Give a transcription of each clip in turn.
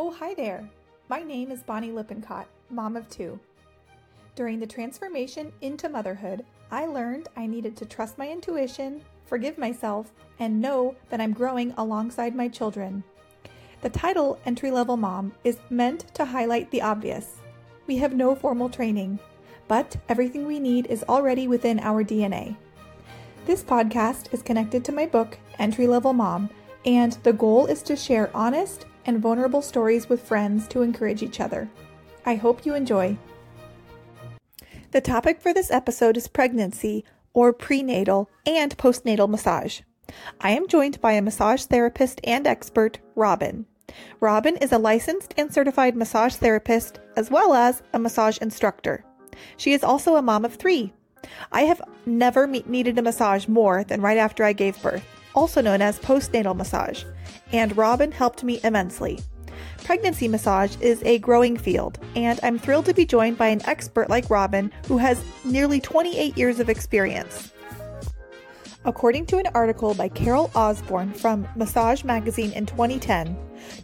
Oh, hi there. My name is Bonnie Lippincott, mom of two. During the transformation into motherhood, I learned I needed to trust my intuition, forgive myself, and know that I'm growing alongside my children. The title Entry Level Mom is meant to highlight the obvious. We have no formal training, but everything we need is already within our DNA. This podcast is connected to my book, Entry Level Mom, and the goal is to share honest and vulnerable stories with friends to encourage each other. I hope you enjoy. The topic for this episode is pregnancy or prenatal and postnatal massage. I am joined by a massage therapist and expert, Robyn. Robyn is a licensed and certified massage therapist as well as a massage instructor. She is also a mom of three. I have never needed a massage more than right after I gave birth, also known as postnatal massage, and Robyn helped me immensely. Pregnancy massage is a growing field, and I'm thrilled to be joined by an expert like Robyn who has nearly 28 years of experience. According to an article by Carol Osborne from Massage Magazine in 2010,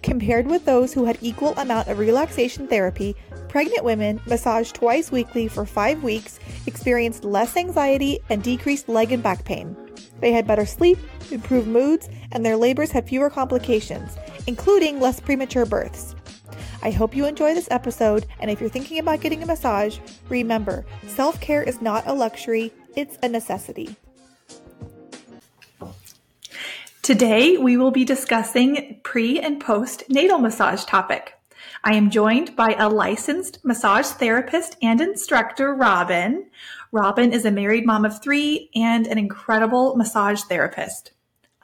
compared with those who had equal amount of relaxation therapy, pregnant women massaged twice weekly for 5 weeks experienced less anxiety and decreased leg and back pain. They had better sleep, improved moods, and their labors had fewer complications, including less premature births. I hope you enjoy this episode, and if you're thinking about getting a massage, remember self care is not a luxury, it's a necessity. Today, we will be discussing pre and post natal massage topic. I am joined by a licensed massage therapist and instructor, Robyn. Robyn is a married mom of three and an incredible massage therapist.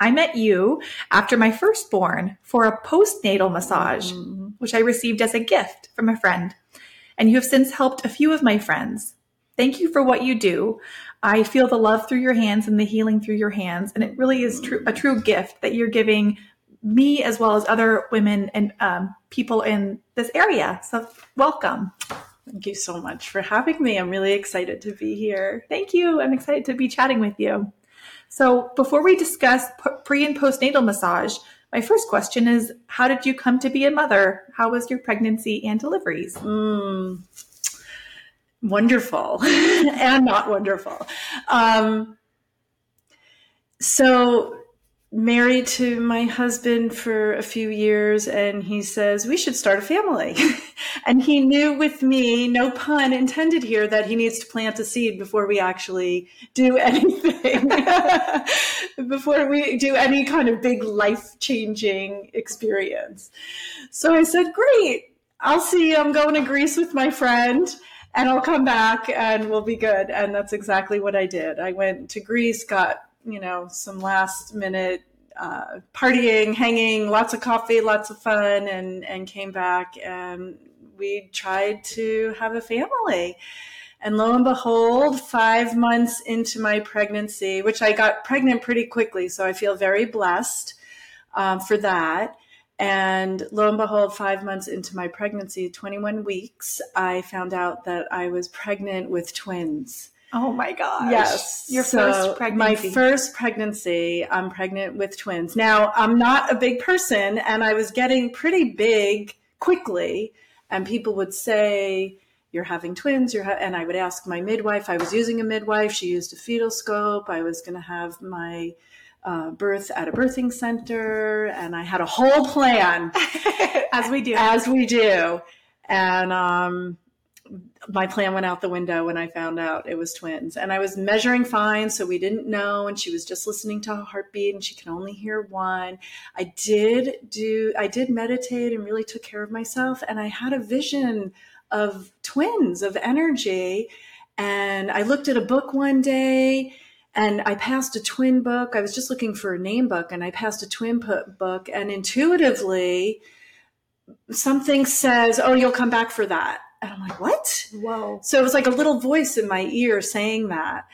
I met you after my firstborn for a postnatal massage, mm-hmm. which I received as a gift from a friend. And you have since helped a few of my friends. Thank you for what you do. I feel the love through your hands and the healing through your hands. And it really is true, a true gift that you're giving me as well as other women and um, people in this area. So, welcome. Thank you so much for having me. I'm really excited to be here. Thank you. I'm excited to be chatting with you. So, before we discuss pre and postnatal massage, my first question is How did you come to be a mother? How was your pregnancy and deliveries? Mm, wonderful and not wonderful. Um, so, married to my husband for a few years and he says we should start a family. And he knew with me no pun intended here that he needs to plant a seed before we actually do anything. Before we do any kind of big life changing experience. So i said great. I'll see. You i'm going to greece with my friend and i'll come back and we'll be good. And that's exactly what i did. I went to greece got you know, some last minute uh, partying, hanging, lots of coffee, lots of fun, and and came back and we tried to have a family. And lo and behold, five months into my pregnancy, which I got pregnant pretty quickly, so I feel very blessed um, for that. And lo and behold, five months into my pregnancy, 21 weeks, I found out that I was pregnant with twins. Oh my gosh. Yes. Your so first pregnancy. My first pregnancy, I'm pregnant with twins. Now, I'm not a big person and I was getting pretty big quickly. And people would say, You're having twins. You're ha-. And I would ask my midwife. I was using a midwife. She used a fetal scope. I was going to have my uh, birth at a birthing center. And I had a whole plan. as we do. As we do. And, um, my plan went out the window when I found out it was twins. And I was measuring fine, so we didn't know. And she was just listening to a heartbeat and she could only hear one. I did do, I did meditate and really took care of myself. And I had a vision of twins, of energy. And I looked at a book one day and I passed a twin book. I was just looking for a name book and I passed a twin book. And intuitively, something says, Oh, you'll come back for that and I'm like, what? Whoa. So it was like a little voice in my ear saying that.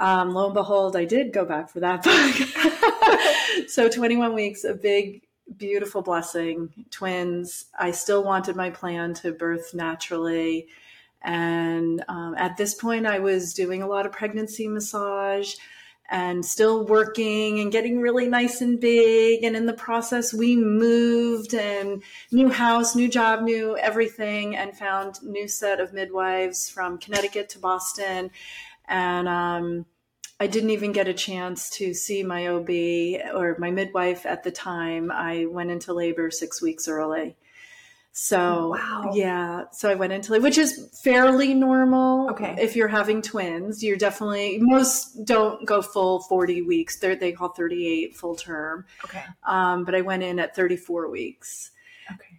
Um, lo and behold, I did go back for that book. so 21 weeks, a big, beautiful blessing. Twins. I still wanted my plan to birth naturally. And um, at this point, I was doing a lot of pregnancy massage and still working and getting really nice and big. And in the process, we moved and new house, new job, new everything, and found new set of midwives from Connecticut to Boston. And um, I didn't even get a chance to see my OB or my midwife at the time. I went into labor six weeks early. So wow. yeah, so I went into it, which is fairly normal. Okay, if you're having twins, you're definitely most don't go full 40 weeks. They're, they call 38 full term. Okay, um, but I went in at 34 weeks.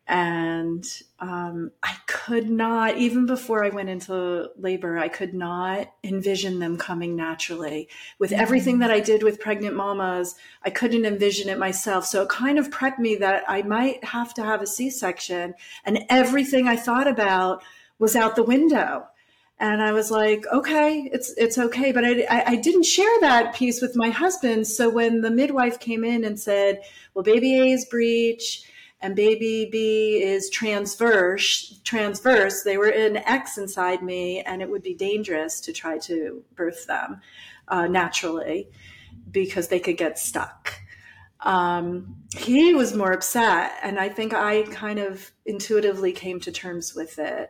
And um, I could not even before I went into labor, I could not envision them coming naturally. With mm-hmm. everything that I did with pregnant mamas, I couldn't envision it myself. So it kind of prepped me that I might have to have a C section. And everything I thought about was out the window. And I was like, okay, it's it's okay. But I, I, I didn't share that piece with my husband. So when the midwife came in and said, well, baby A is breech and baby B is transverse, transverse, they were in X inside me, and it would be dangerous to try to birth them uh, naturally because they could get stuck. Um, he was more upset, and I think I kind of intuitively came to terms with it.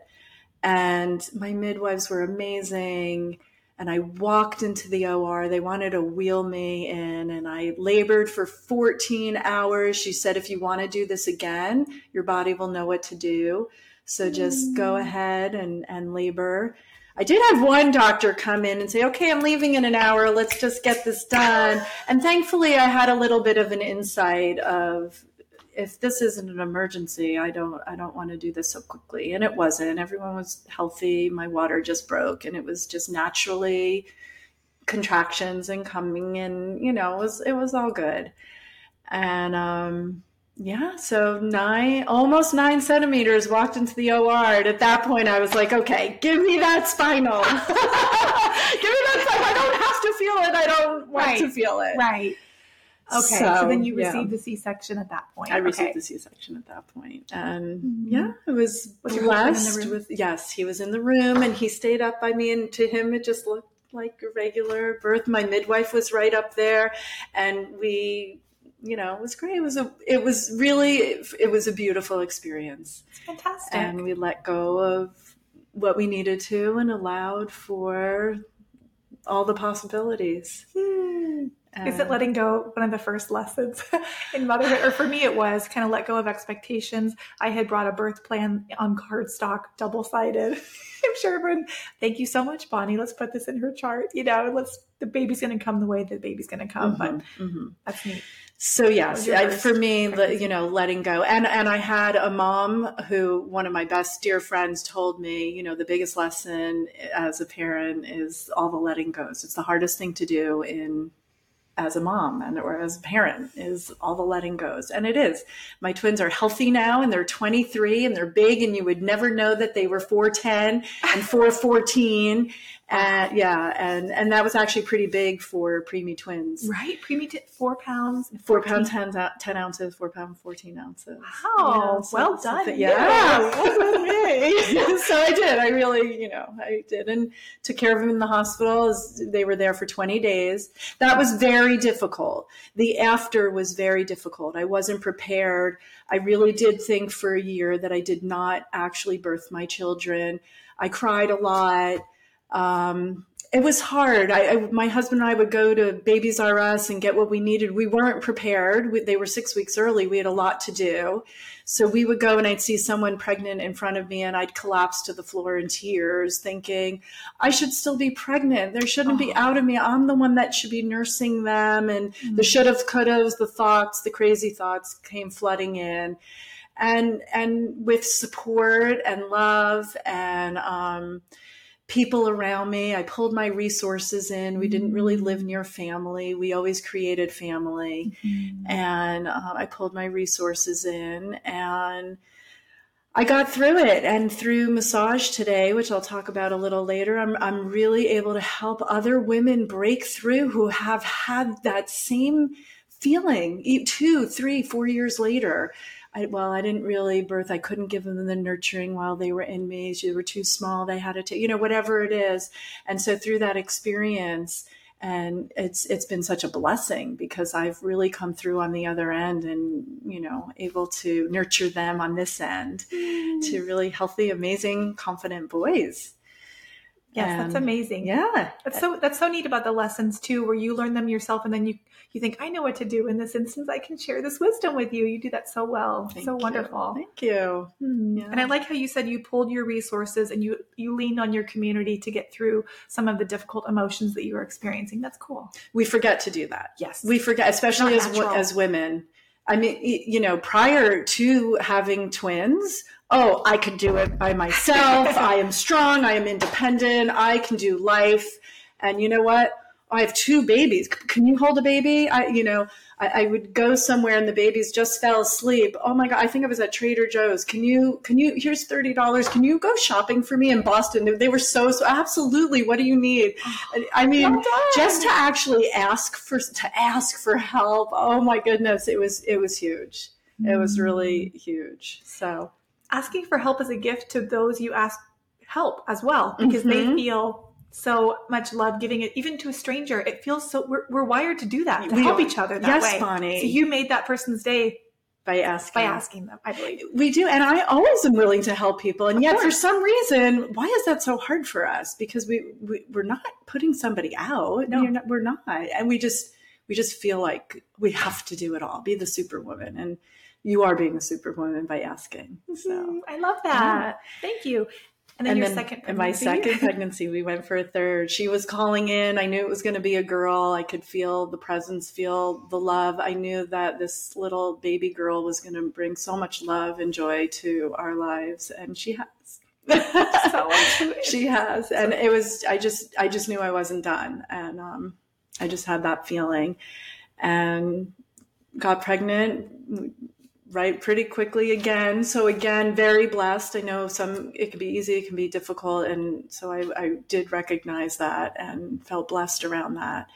And my midwives were amazing and I walked into the OR. They wanted to wheel me in, and I labored for 14 hours. She said, If you want to do this again, your body will know what to do. So just mm. go ahead and, and labor. I did have one doctor come in and say, Okay, I'm leaving in an hour. Let's just get this done. And thankfully, I had a little bit of an insight of if this isn't an emergency, I don't I don't want to do this so quickly. And it wasn't. Everyone was healthy. My water just broke and it was just naturally contractions and coming and you know, it was it was all good. And um yeah, so nine, almost nine centimeters walked into the OR. And at that point, I was like, okay, give me that spinal. give me that spinal. I don't have to feel it. I don't want right. to feel it. Right. Okay, so, so then you received yeah. the C-section at that point. I received okay. the C-section at that point, and mm-hmm. yeah, it was, was blessed with. Yes, he was in the room, and he stayed up by me, and to him, it just looked like a regular birth. My midwife was right up there, and we, you know, it was great. It was a, it was really, it was a beautiful experience. It's fantastic, and we let go of what we needed to, and allowed for all the possibilities. Hmm. Is it letting go one of the first lessons in motherhood? Or for me, it was kind of let go of expectations. I had brought a birth plan on cardstock, double sided. I'm sure everyone, thank you so much, Bonnie. Let's put this in her chart. You know, let's, the baby's going to come the way the baby's going to come. Mm-hmm, but mm-hmm. that's neat. So yes, I, for me, you know, letting go, and and I had a mom who one of my best dear friends told me, you know, the biggest lesson as a parent is all the letting goes. It's the hardest thing to do in as a mom and or as a parent is all the letting goes. And it is. My twins are healthy now and they're 23 and they're big and you would never know that they were 410 and 414 and yeah and and that was actually pretty big for preemie twins. Right? Preemie t- four pounds four pounds 10, uh, 10 ounces four pound 14 ounces. Wow yeah, so, well done. so, yeah, yeah. so i did. I really you know i did. And took care of them in the hospital they were there for 20 days. That was very difficult. The after was very difficult. I wasn't prepared. I really did think for a year that i did not actually birth my children. I cried a lot um, it was hard. I, I, my husband and I would go to Babies R Us and get what we needed. We weren't prepared. We, they were six weeks early. We had a lot to do. So we would go and I'd see someone pregnant in front of me and I'd collapse to the floor in tears, thinking, I should still be pregnant. There shouldn't oh. be out of me. I'm the one that should be nursing them. And mm-hmm. the should have, could have, the thoughts, the crazy thoughts came flooding in. And, and with support and love and, um, people around me. I pulled my resources in. We didn't really live near family. We always created family. Mm-hmm. And uh, I pulled my resources in and I got through it. And through massage today, which I'll talk about a little later, I'm, I'm really able to help other women break through who have had that same feeling two, three, four years later I, well, I didn't really birth. I couldn't give them the nurturing while they were in me. They were too small. They had to, you know, whatever it is. And so through that experience and it's it's been such a blessing because I've really come through on the other end and you know able to nurture them on this end mm. to really healthy amazing confident boys Yes, that's amazing. Yeah. That's so that's so neat about the lessons too, where you learn them yourself and then you you think, I know what to do in this instance. I can share this wisdom with you. You do that so well. Thank so you. wonderful. Thank you. Hmm. Yeah. And I like how you said you pulled your resources and you you leaned on your community to get through some of the difficult emotions that you were experiencing. That's cool. We forget to do that. Yes. We forget, especially as as women. I mean, you know, prior to having twins, oh, I could do it by myself. I am strong. I am independent. I can do life. And you know what? I have two babies. Can you hold a baby? I, you know, I, I, would go somewhere and the babies just fell asleep. Oh my God. I think I was at Trader Joe's. Can you, can you, here's $30. Can you go shopping for me in Boston? They were so, so absolutely. What do you need? I mean, well just to actually ask for, to ask for help. Oh my goodness. It was, it was huge. It was really mm. huge. So asking for help is a gift to those you ask help as well because mm-hmm. they feel so much love giving it even to a stranger it feels so we're, we're wired to do that to we help are. each other that yes, way Bonnie. so you made that person's day by asking by asking them i believe we do and i always am willing to help people and of yet course. for some reason why is that so hard for us because we, we are not putting somebody out no not, we're not and we just we just feel like we have to do it all be the superwoman and you are being a superwoman by asking. So mm, I love that. Yeah. Thank you. And then and your then second pregnancy. In my second pregnancy, we went for a third. She was calling in. I knew it was going to be a girl. I could feel the presence, feel the love. I knew that this little baby girl was going to bring so much love and joy to our lives, and she has. so she has, and it was. I just, I just knew I wasn't done, and um, I just had that feeling, and got pregnant right pretty quickly again. So again very blessed. I know some it can be easy it can be difficult. And so I, I, did recognize that and felt blessed around that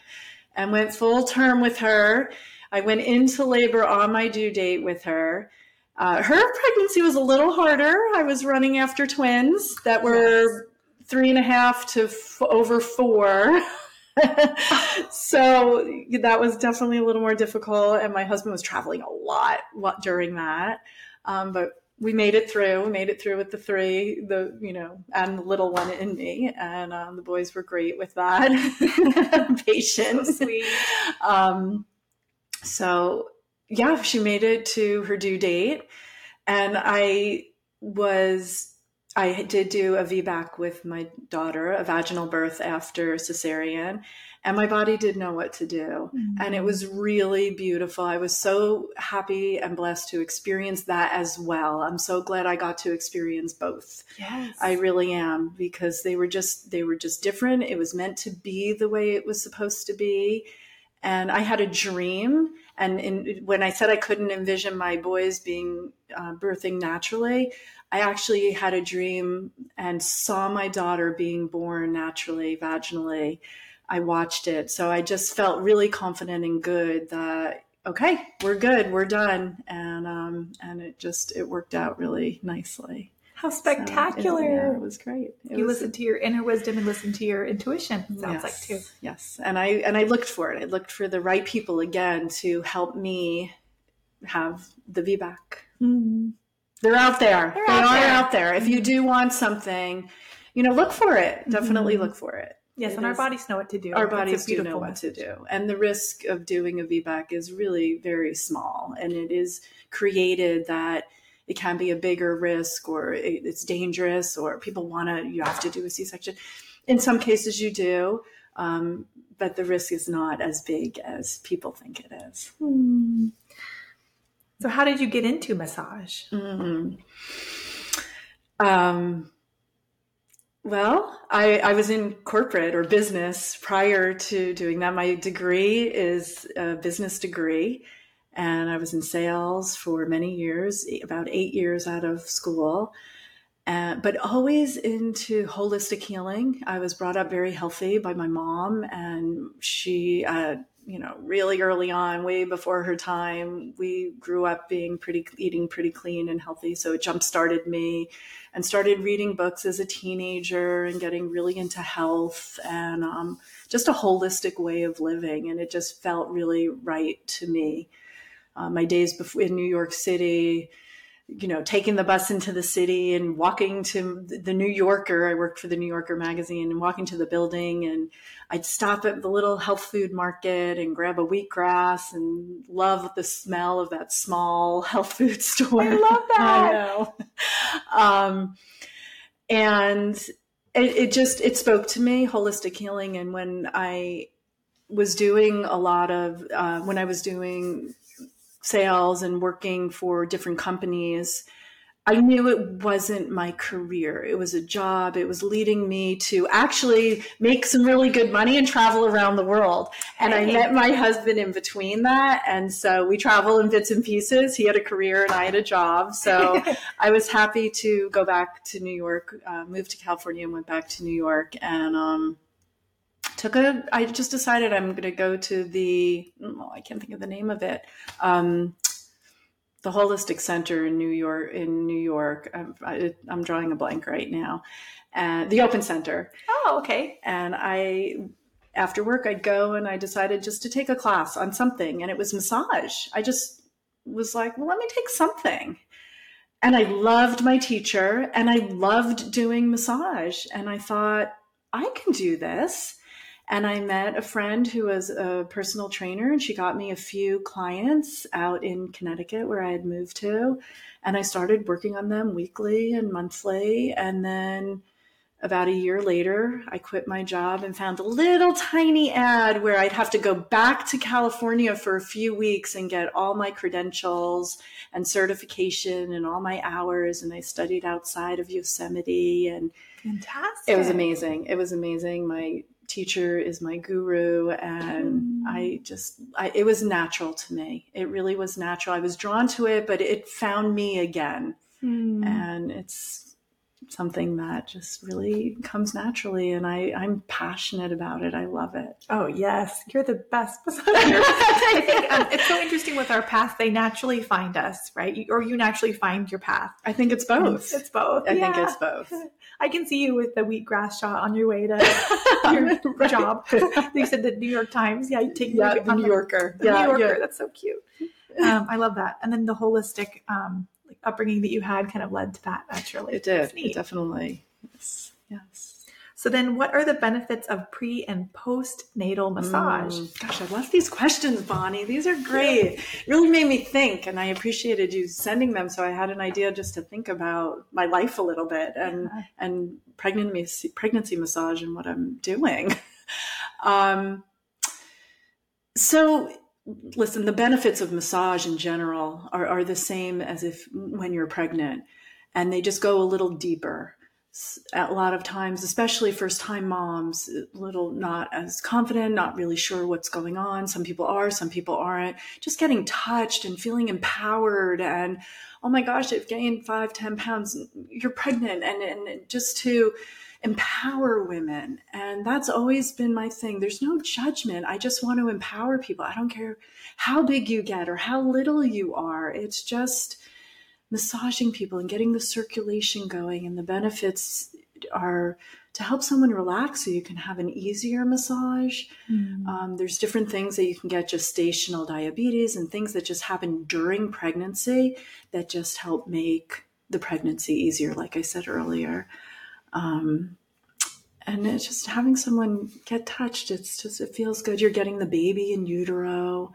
and went full term with her. I went into labor on my due date with her. Uh, her pregnancy was a little harder. I was running after twins that were yes. three and a half to f- over four so that was definitely a little more difficult. And my husband was traveling a lot during that. Um, but we made it through. We made it through with the three, the you know, and the little one in me, and um, the boys were great with that. Patient, so sweet. Um, so yeah, she made it to her due date, and I was I did do a VBAC with my daughter, a vaginal birth after cesarean, and my body did know what to do. Mm-hmm. And it was really beautiful. I was so happy and blessed to experience that as well. I'm so glad I got to experience both. Yes. I really am because they were just they were just different. It was meant to be the way it was supposed to be. And I had a dream and in, when I said I couldn't envision my boys being uh, birthing naturally, I actually had a dream and saw my daughter being born naturally, vaginally. I watched it. So I just felt really confident and good that okay, we're good, we're done, and um, and it just it worked out really nicely. How spectacular! So it, yeah, it was great. It you was, listened to your inner wisdom and listened to your intuition. sounds yes, like too. Yes, and I and I looked for it. I looked for the right people again to help me have the VBAC. Mm-hmm. They're out there. They're they out are there. out there. If you do want something, you know, look for it. Definitely mm-hmm. look for it. Yes, it and our bodies know what to do. Our bodies do know what to do. And the risk of doing a VBAC is really very small. And it is created that it can be a bigger risk or it's dangerous or people want to, you have to do a C section. In some cases, you do. Um, but the risk is not as big as people think it is. Hmm. So, how did you get into massage? Mm-hmm. Um, well, I, I was in corporate or business prior to doing that. My degree is a business degree, and I was in sales for many years, about eight years out of school. Uh, but always into holistic healing. I was brought up very healthy by my mom, and she uh, you know, really early on, way before her time. We grew up being pretty, eating pretty clean and healthy. So it jump started me and started reading books as a teenager and getting really into health and um, just a holistic way of living. And it just felt really right to me. Uh, my days before in New York City, you know, taking the bus into the city and walking to the New Yorker. I worked for the New Yorker magazine and walking to the building and I'd stop at the little health food market and grab a wheatgrass and love the smell of that small health food store. I love that. I know. Um, and it, it just, it spoke to me, holistic healing. And when I was doing a lot of, uh, when I was doing sales and working for different companies, I knew it wasn't my career. It was a job. It was leading me to actually make some really good money and travel around the world. And I met my husband in between that. And so we travel in bits and pieces. He had a career and I had a job. So I was happy to go back to New York, uh, moved to California and went back to New York. And, um, took a i just decided i'm going to go to the oh, i can't think of the name of it um, the holistic center in new york in new york. I'm, I, am drawing a blank right now. And the open center. Oh okay. And i after work i'd go and i decided just to take a class on something and it was massage. I just was like well let me take something. And i loved my teacher and i loved doing massage. And i thought i can do this and I met a friend who was a personal trainer, and she got me a few clients out in Connecticut where I had moved to. And I started working on them weekly and monthly. And then about a year later, I quit my job and found a little tiny ad where I'd have to go back to California for a few weeks and get all my credentials and certification and all my hours. And I studied outside of Yosemite and Fantastic. It was amazing. It was amazing. My teacher is my guru and mm. i just I, it was natural to me it really was natural i was drawn to it but it found me again mm. and it's something that just really comes naturally and I, I'm passionate about it. I love it. Oh yes, you're the best. I think um, it's so interesting with our path. They naturally find us, right? or you naturally find your path. I think it's both. It's both. I yeah. think it's both. I can see you with the wheatgrass shot on your way to your right. job. you said the New York Times. Yeah, you take yeah, the New Yorker. The yeah, New Yorker. Yeah. That's so cute. Um, I love that. And then the holistic um, upbringing that you had kind of led to that naturally. It did. It definitely. Yes. Yes. So then what are the benefits of pre and post natal massage? Mm, gosh, I love these questions, Bonnie. These are great. really made me think and I appreciated you sending them so I had an idea just to think about my life a little bit and yeah. and pregnancy pregnancy massage and what I'm doing. um so listen, the benefits of massage in general are, are the same as if when you're pregnant, and they just go a little deeper. A lot of times, especially first time moms, little not as confident, not really sure what's going on. Some people are, some people aren't. Just getting touched and feeling empowered and, oh my gosh, I've gained five, ten pounds. You're pregnant. And, and just to, empower women. And that's always been my thing. There's no judgment. I just want to empower people. I don't care how big you get or how little you are. It's just massaging people and getting the circulation going. And the benefits are to help someone relax so you can have an easier massage. Mm. Um, there's different things that you can get gestational diabetes and things that just happen during pregnancy that just help make the pregnancy easier, like I said earlier. Um, and it's just having someone get touched. It's just, it feels good. You're getting the baby in utero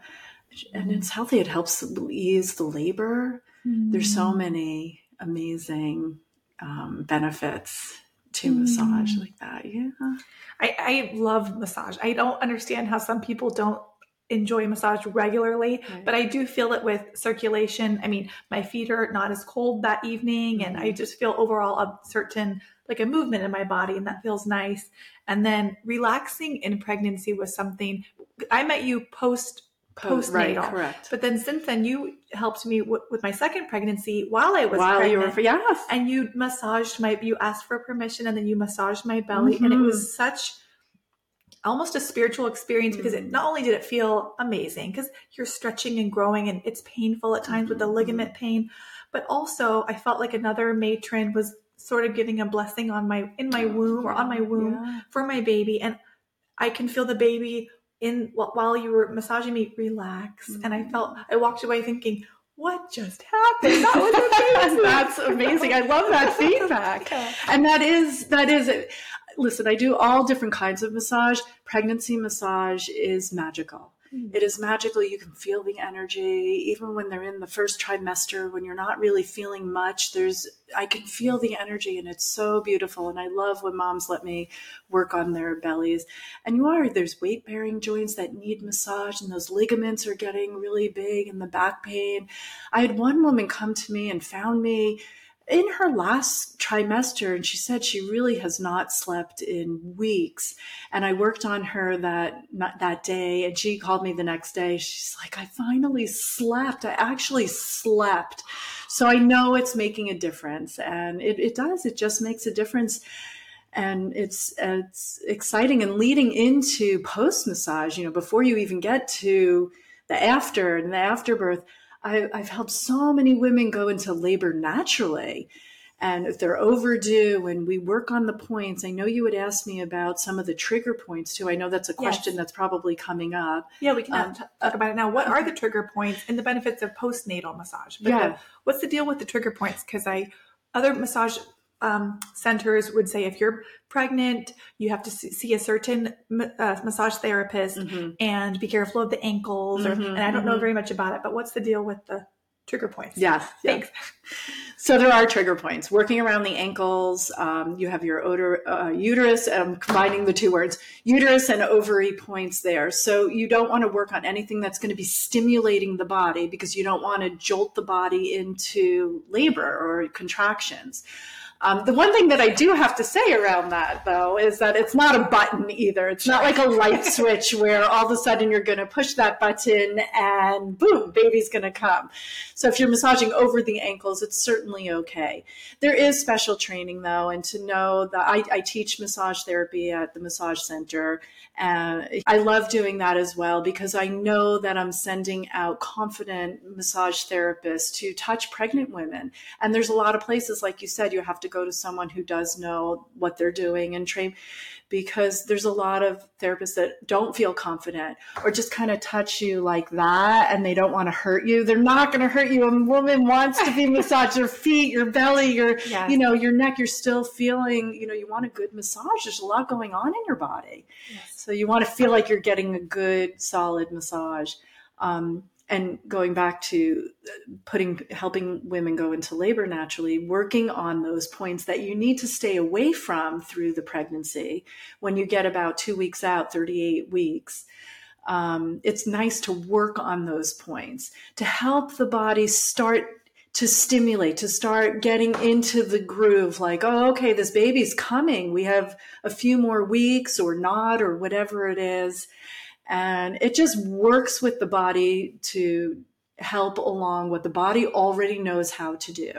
and it's healthy. It helps ease the labor. Mm. There's so many amazing um, benefits to mm. massage like that. Yeah. I, I love massage. I don't understand how some people don't enjoy massage regularly, right. but I do feel it with circulation. I mean, my feet are not as cold that evening, and I mm-hmm. just feel overall a certain like a movement in my body, and that feels nice. And then relaxing in pregnancy was something I met you post postnatal, right, correct. But then since then, you helped me w- with my second pregnancy while I was while pregnant. you were yes, and you massaged my you asked for permission, and then you massaged my belly, mm-hmm. and it was mm-hmm. such almost a spiritual experience because it Mm. not only did it feel amazing because you're stretching and growing and it's painful at times with the Mhm. ligament pain, but also I felt like another matron was sort of giving a blessing on my in my womb or on my womb Yeah. for my baby and I can feel the baby in while you were massaging me relax and I felt mm-hmm. I walked away thinking what just happened that was amazing That's amazing. I love that feedback. Yeah. And that is that is it listen, I do all different kinds of massage. Pregnancy massage is magical. Mm. It is magical. You can feel the energy even when they're in the first trimester when you're not really feeling much. There's I can feel the energy and it's so beautiful and I love when moms let me work on their bellies. And you are there's weight bearing joints that need massage and those ligaments are getting really big and the back pain. I had one woman come to me and found me in her last trimester and she said she really has not slept in weeks. And i worked on her that that day and she called me the next day. She's like i finally slept. I actually slept. So i know it's making a difference and it, it does. It just makes a difference and it's it's exciting and leading into post massage you know before you even get to the after and the afterbirth I, I've helped so many women go into labor naturally. And if they're overdue and we work on the points, I know you would ask me about some of the trigger points too. I know that's a question Yes. that's probably coming up. Yeah, we can Um, t- talk about it now. What are the trigger points and the benefits of postnatal massage? But Yeah. the- what's the deal with the trigger points? Because I, other massage um, centers would say if you're pregnant, you have to see, a certain uh, massage therapist Mhm. and be careful of the ankles. Or, Mhm, and I don't know mhm. very much about it, but what's the deal with the trigger points? Yeah. Thanks. So there are trigger points. Working around the ankles, um, you have your odor, uh, uterus, um, combining the two words, uterus and ovary points there. So you don't want to work on anything that's going to be stimulating the body because you don't want to jolt the body into labor or contractions. Um, the one thing that I do have to say around that, though, is that it's not a button either. It's not like a light switch where all of a sudden you're going to push that button and boom, baby's going to come. So if you're massaging over the ankles, it's certainly okay. There is special training, though, and to know that I, I teach massage therapy at the massage center. And I love doing that as well because I know that I'm sending out confident massage therapists to touch pregnant women. And there's a lot of places, like you said, you have to go to someone who does know what they're doing and train because there's a lot of therapists that don't feel confident or just kind of touch you like that and they don't want to hurt you. They're not going to hurt you. A woman wants to be massaged, your feet, your belly, your, Yes. you know, your neck. You're still feeling, you know, you want a good massage. There's a lot going on in your body. Yes. So you want to feel like you're getting a good, solid massage. Um, and going back to uh, putting helping women go into labor naturally working on those points that you need to stay away from through the pregnancy. When you get about two weeks out 38 weeks um, it's nice to work on those points to help the body start to stimulate to start getting into the groove like oh okay this baby's coming. We have a few more weeks or not or whatever it is and it just works with the body to help along what the body already knows how to do.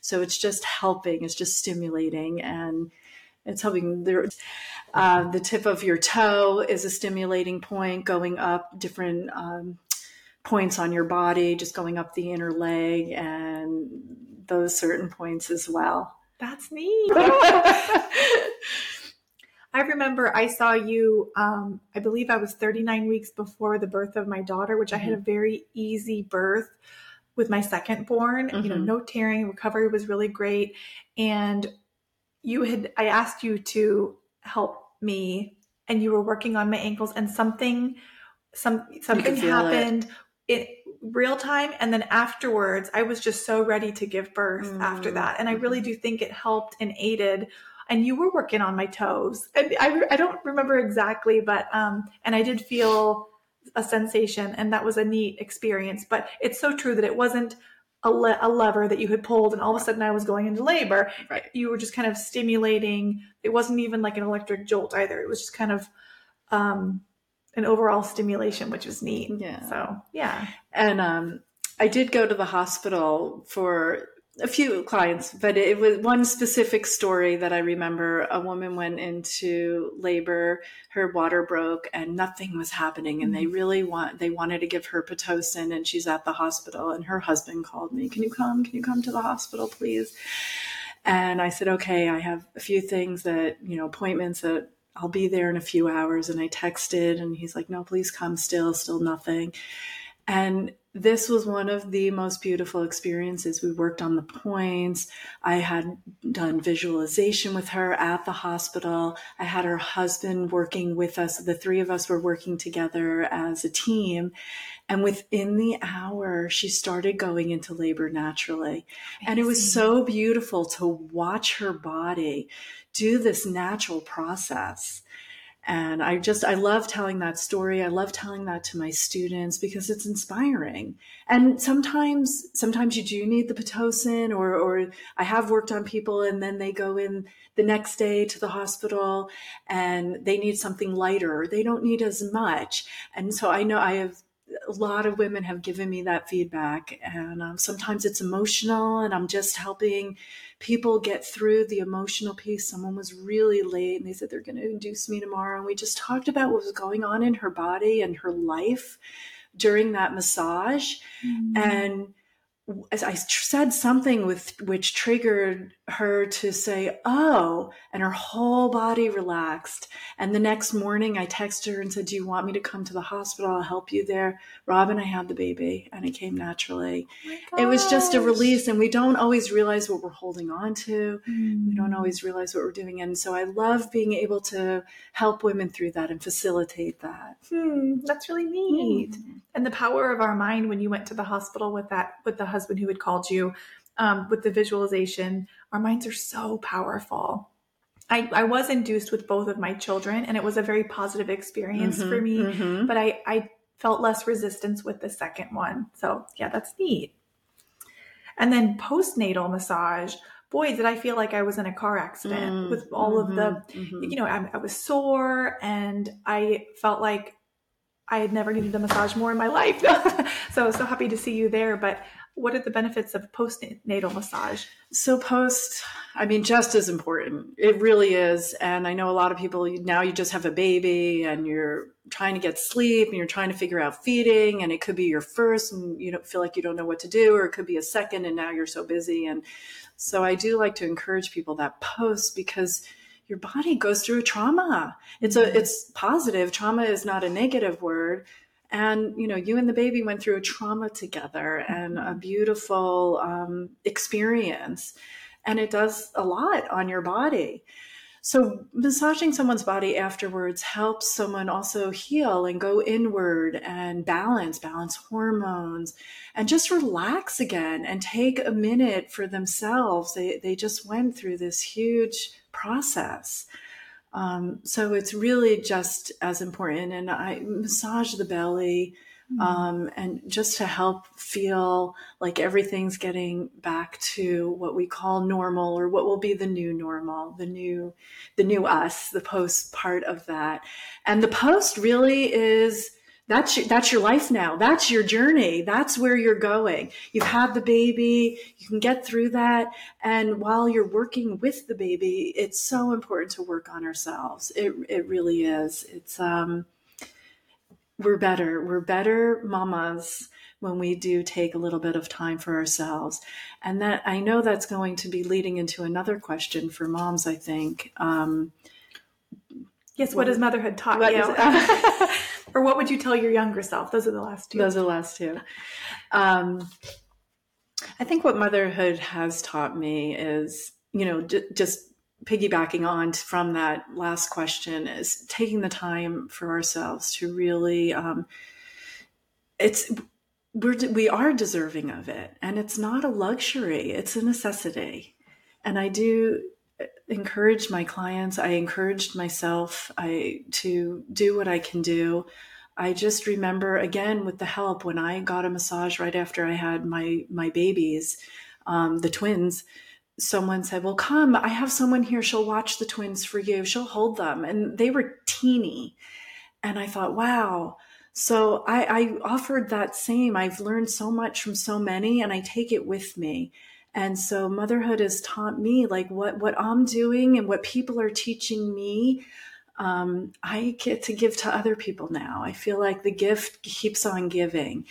So it's just helping it's just stimulating and it's helping there. Uh, the tip of your toe is a stimulating point going up different um, points on your body just going up the inner leg and those certain points as well. That's neat. I remember I saw you, um, I believe I was 39 weeks before the birth of my daughter, which I had a very easy birth with my second born. You know, Mhm. no tearing, recovery was really great. And you had, I asked you to help me, and you were working on my ankles, and something, some something feel it. happened in real time, and then afterwards, I was just so ready to give birth after Mm. that, and I really do think it helped and aided and you were working on my toes. And I, I don't remember exactly, but um, and I did feel a sensation, and that was a neat experience. But it's so true that it wasn't a, le- a lever that you had pulled, and all of a sudden I was going into labor. Right. You were just kind of stimulating. It wasn't even like an electric jolt either. It was just kind of um, an overall stimulation, which was neat. Yeah. So yeah. And um, I did go to the hospital for a few clients, but it was one specific story that I remember. A woman went into labor, her water broke, and nothing was happening. And they mm-hmm. really want they wanted to give her pitocin, and she's at the hospital. And her husband called me, "Can you come? Can you come to the hospital, please?" And I said, "Okay, I have a few things that you know appointments that I'll be there in a few hours." And I texted, and he's like, "No, please come. Still, still nothing." And this was one of the most beautiful experiences. We worked on the points. I had done visualization with her at the hospital. I had her husband working with us. The three of us were working together as a team. And within the hour, she started going into labor naturally. Amazing. And it was so beautiful to watch her body do this natural process and I just, I love telling that story. I love telling that to my students because it's inspiring. And sometimes, sometimes you do need the Pitocin or, or I have worked on people and then they go in the next day to the hospital and they need something lighter. They don't need as much. And so I know I have a lot of women have given me that feedback and um, sometimes it's emotional and i'm just helping people get through the emotional piece. Someone was really late and they said they're going to induce me tomorrow. And we just talked about what was going on in her body and her life during that massage. Mm-hmm. And as I said something with which triggered her to say, "Oh," and her whole body relaxed. And the next morning, I texted her and said, "Do you want me to come to the hospital? I'll help you there." Robyn, I had the baby, and it came naturally. Oh it was just a release, and we don't always realize what we're holding on to. Mm. We don't mm. always realize what we're doing, and so I love being able to help women through that and facilitate that. Hmm, that's really neat. Mm. And the power of our mind when you went to the hospital with that with the husband who had called you um, with the visualization. Our minds are so powerful. I, I was induced with both of my children, and it was a very positive experience mm-hmm, for me. Mm-hmm. But I, I felt less resistance with the second one. So, yeah, that's neat. And then postnatal massage, boy, did I feel like I was in a car accident mm, with all mm-hmm, of the, mm-hmm. you know, I, I, was sore and I felt like I had never needed a massage more in my life. so, I was so happy to see you there. But what are the benefits of postnatal massage? So post, I mean, just as important. It really is. And I know a lot of people now you just have a baby and you're trying to get sleep and you're trying to figure out feeding and it could be your first and you don't feel like you don't know what to do or it could be a second and now you're so busy. And so I do like to encourage people that post because your body goes through a trauma. It's a, mm-hmm. it's positive. Trauma is not a negative word and you know you and the baby went through a trauma together and a beautiful um, experience. And it does a lot on your body. So massaging someone's body afterwards helps someone also heal and go inward and balance balance hormones and just relax again and take a minute for themselves. They, they just went through this huge process um, so it's really just as important. And I massage the belly mm-hmm. um, and just to help feel like everything's getting back to what we call normal or what will be the new normal, the new, the new us, the post part of that. And the post really is that's your, that's your life now. That's your journey. That's where you're going. You've had the baby. You can get through that. And while you're working with the baby, it's so important to work on ourselves. It, it really is. It's, um, we're better. We're better mamas when we do take a little bit of time for ourselves. And that I know that's going to be leading into another question for moms, I think. Um, yes, what, what has motherhood taught you? or what would you tell your younger self? Those are the last two. Those are the last two. Um, I think what motherhood has taught me is, you know, j- just piggybacking on from that last question is taking the time for ourselves to really, um, it's, we're, we are deserving of it and it's not a luxury, it's a necessity. And I do encouraged my clients. I encouraged myself i to do what i can do. I just remember again with the help when i got a massage right after i had my my babies um, the twins someone said well come i have someone here. She'll watch the twins for you. She'll hold them. And they were teeny. And i thought wow. So I, I offered that same. I've learned so much from so many and i take it with me And so motherhood has taught me like what what I'm doing and what people are teaching me. Um, I get to give to other people now. I feel like the gift keeps on giving.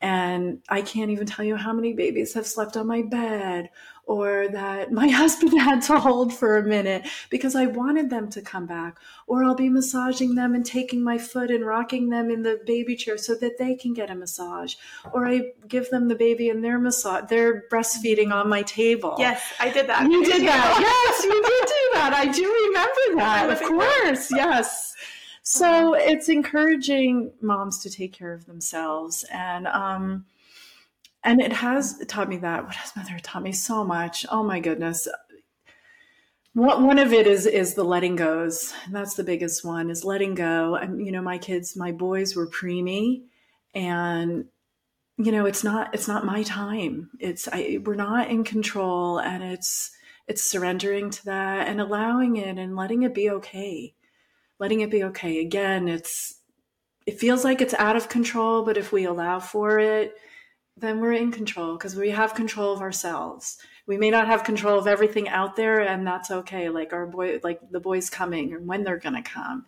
And I can't even tell you how many babies have slept on my bed or that my husband had to hold for a minute because I wanted them to come back. Or I'll be massaging them and taking my foot and rocking them in the baby chair so that they can get a massage. Or I give them the baby and their massage, they're breastfeeding on my table. Yes, I did that. You did that. yes, you did do that. I do remember that. Of course. Yes. So it's encouraging moms to take care of themselves and um and it has taught me that. What has mother taught me so much? Oh my goodness. One one of it is is the letting goes. And that's the biggest one is letting go. And you know, my kids, my boys were preemie, and you know, it's not it's not my time. It's I we're not in control, and it's it's surrendering to that and allowing it and letting it be okay. Letting it be okay. Again, it's it feels like it's out of control, but if we allow for it, then we're in control because we have control of ourselves. We may not have control of everything out there, and that's okay. Like our boy, like the boys coming and when they're going to come.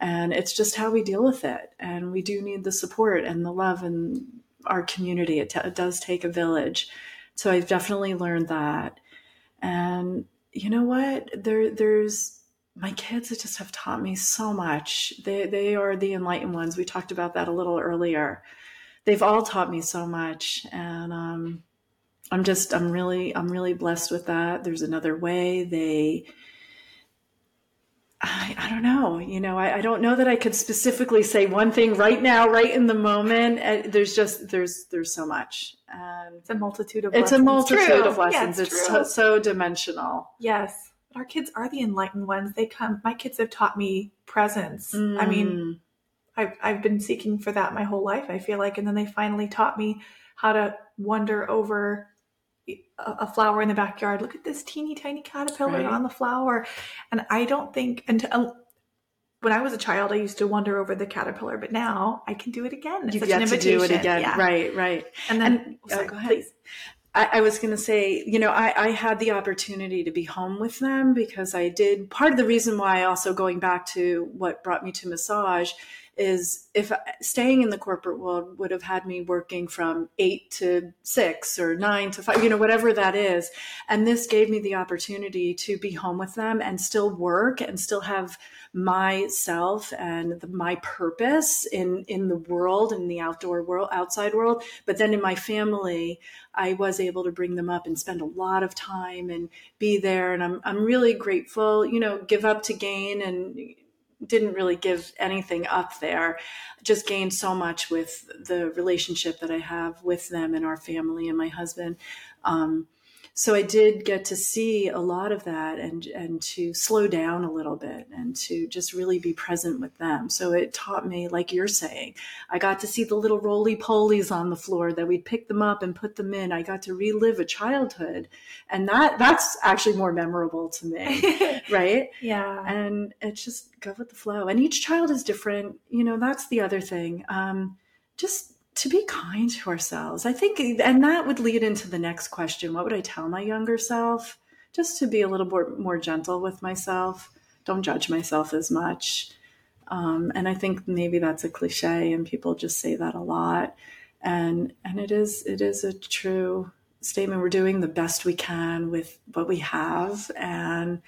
And it's just how we deal with it. And we do need the support and the love in our community. It, t- it does take a village. So I've definitely learned that. And you know what? There, there's my kids just have taught me so much. They, they are the enlightened ones. We talked about that a little earlier they've all taught me so much and um, i'm just i'm really i'm really blessed with that there's another way they I, I don't know. You know, I, I, don't know that I could specifically say one thing right now, right in the moment. And there's just there's there's so much. And it's a multitude of it's lessons. a multitude true. of lessons. Yeah, it's, it's so, so, dimensional. Yes, but our kids are the enlightened ones. They come. My kids have taught me presence. Mm. I mean, mm. I've, I've been seeking for that my whole life, I feel like. And then they finally taught me how to wonder over a, flower in the backyard. Look at this teeny tiny caterpillar right. on the flower. And I don't think until um, when I was a child, I used to wonder over the caterpillar, but now I can do it again. It's you get to do it again. Yeah. Right, right. And then, and, oh, sorry, uh, go ahead. Please. I, I was going to say, you know, I, I had the opportunity to be home with them because I did. Part of the reason why, also going back to what brought me to massage, is if staying in the corporate world would have had me working from eight to six or nine to five, you know, whatever that is. And this gave me the opportunity to be home with them and still work and still have myself and the, my purpose in, in the world, in the outdoor world, outside world. But then in my family, I was able to bring them up and spend a lot of time and be there. And I'm, I'm really grateful, you know, give up to gain and didn't really give anything up there. Just gained so much with the relationship that I have with them and our family and my husband. Um, so I did get to see a lot of that and and to slow down a little bit and to just really be present with them. So it taught me, like you're saying, I got to see the little roly polies on the floor that we'd pick them up and put them in. I got to relive a childhood, and that that's actually more memorable to me, right? Yeah, and it's just go with the flow. And each child is different. You know, that's the other thing. Um, just to be kind to ourselves. I think, and that would lead into the next question. What would I tell my younger self? Just to be a little more, more gentle with myself. Don't judge myself as much. Um, and I think maybe that's a cliche, and people just say that a lot. And and it is it is a true statement. We're doing the best we can with what we have, and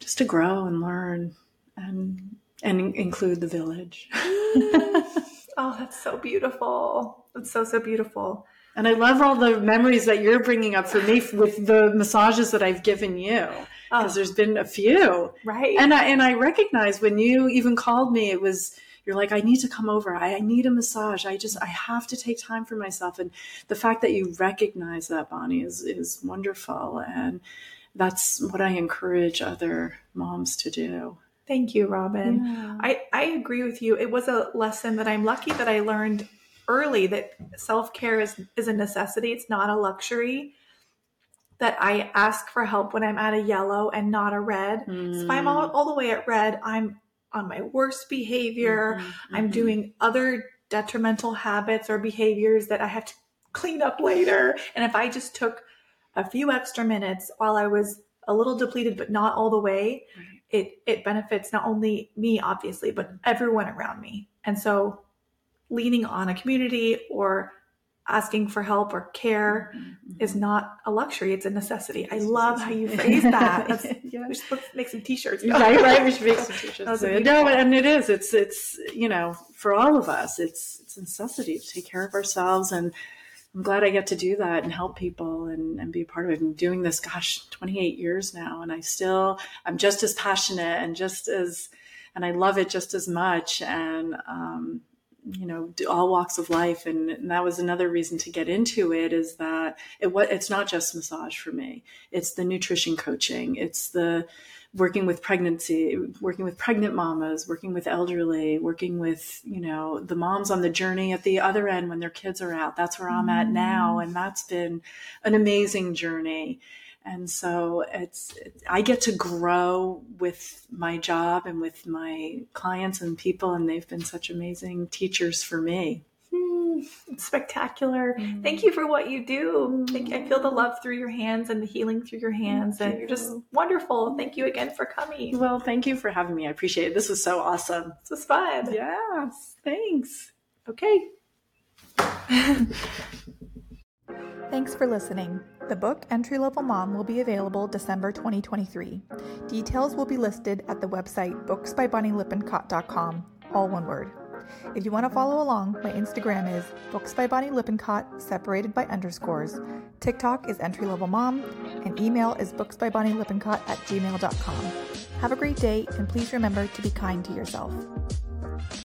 just to grow and learn, and and include the village. Oh, that's so beautiful. That's so, so beautiful. And I love all the memories that you're bringing up for me with the massages that I've given you because oh. there's been a few. Right. And I, and I recognize when you even called me, it was, you're like, I need to come over. I, I need a massage. I just, I have to take time for myself. And the fact that you recognize that, Bonny, is, is wonderful. And that's what I encourage other moms to do. Thank you, Robyn. Yeah. I, I agree with you. It was a lesson that I'm lucky that I learned early that self care is, is a necessity, it's not a luxury. That I ask for help when I'm at a yellow and not a red. Mm. So if I'm all, all, the way at red, I'm on my worst behavior. Mm-hmm, I'm mm-hmm. doing other detrimental habits or behaviors that I have to clean up later. And if I just took a few extra minutes while I was a little depleted, but not all the way, right. It it benefits not only me obviously, but everyone around me. And so, leaning on a community or asking for help or care mm-hmm, is not a luxury it's a necessity. I love how you phrase that. Yeah. we should make some t-shirts. Right right we should make some t-shirts. No and it is. It's it's you know for all of us it's it's a necessity to take care of ourselves and i'm glad i get to do that and help people and, and be a part of it. I'm doing this gosh 28 years now and i still i'm just as passionate and just as and i love it just as much. And um you know all walks of life and, and, that was another reason to get into it is that it what it's not just massage for me. It's the nutrition coaching. It's the working with pregnancy working with pregnant mamas working with elderly working with you know the moms on the journey at the other end when their kids are out. That's where i'm at now mm. and that's been an amazing journey and so it's, i get to grow with my job and with my clients and people and they've been such amazing teachers for me. Hmm, spectacular. Mm. thank you for what you do. Mm. i feel the love through your hands and the healing through your hands thank and you. you're just wonderful. Thank you again for coming. Well thank you for having me. I appreciate it. This was so awesome. This was fun. Yes thanks. Okay. Thanks for listening. The book Entry Level Mom will be available December 2023. Details will be listed at the website booksbybonnylippincott.com, all one word. If you want to follow along, my Instagram is Books separated by underscores. TikTok is Entry Level Mom, and email is booksbybonnylippincott at gmail.com. Have a great day, and please remember to be kind to yourself.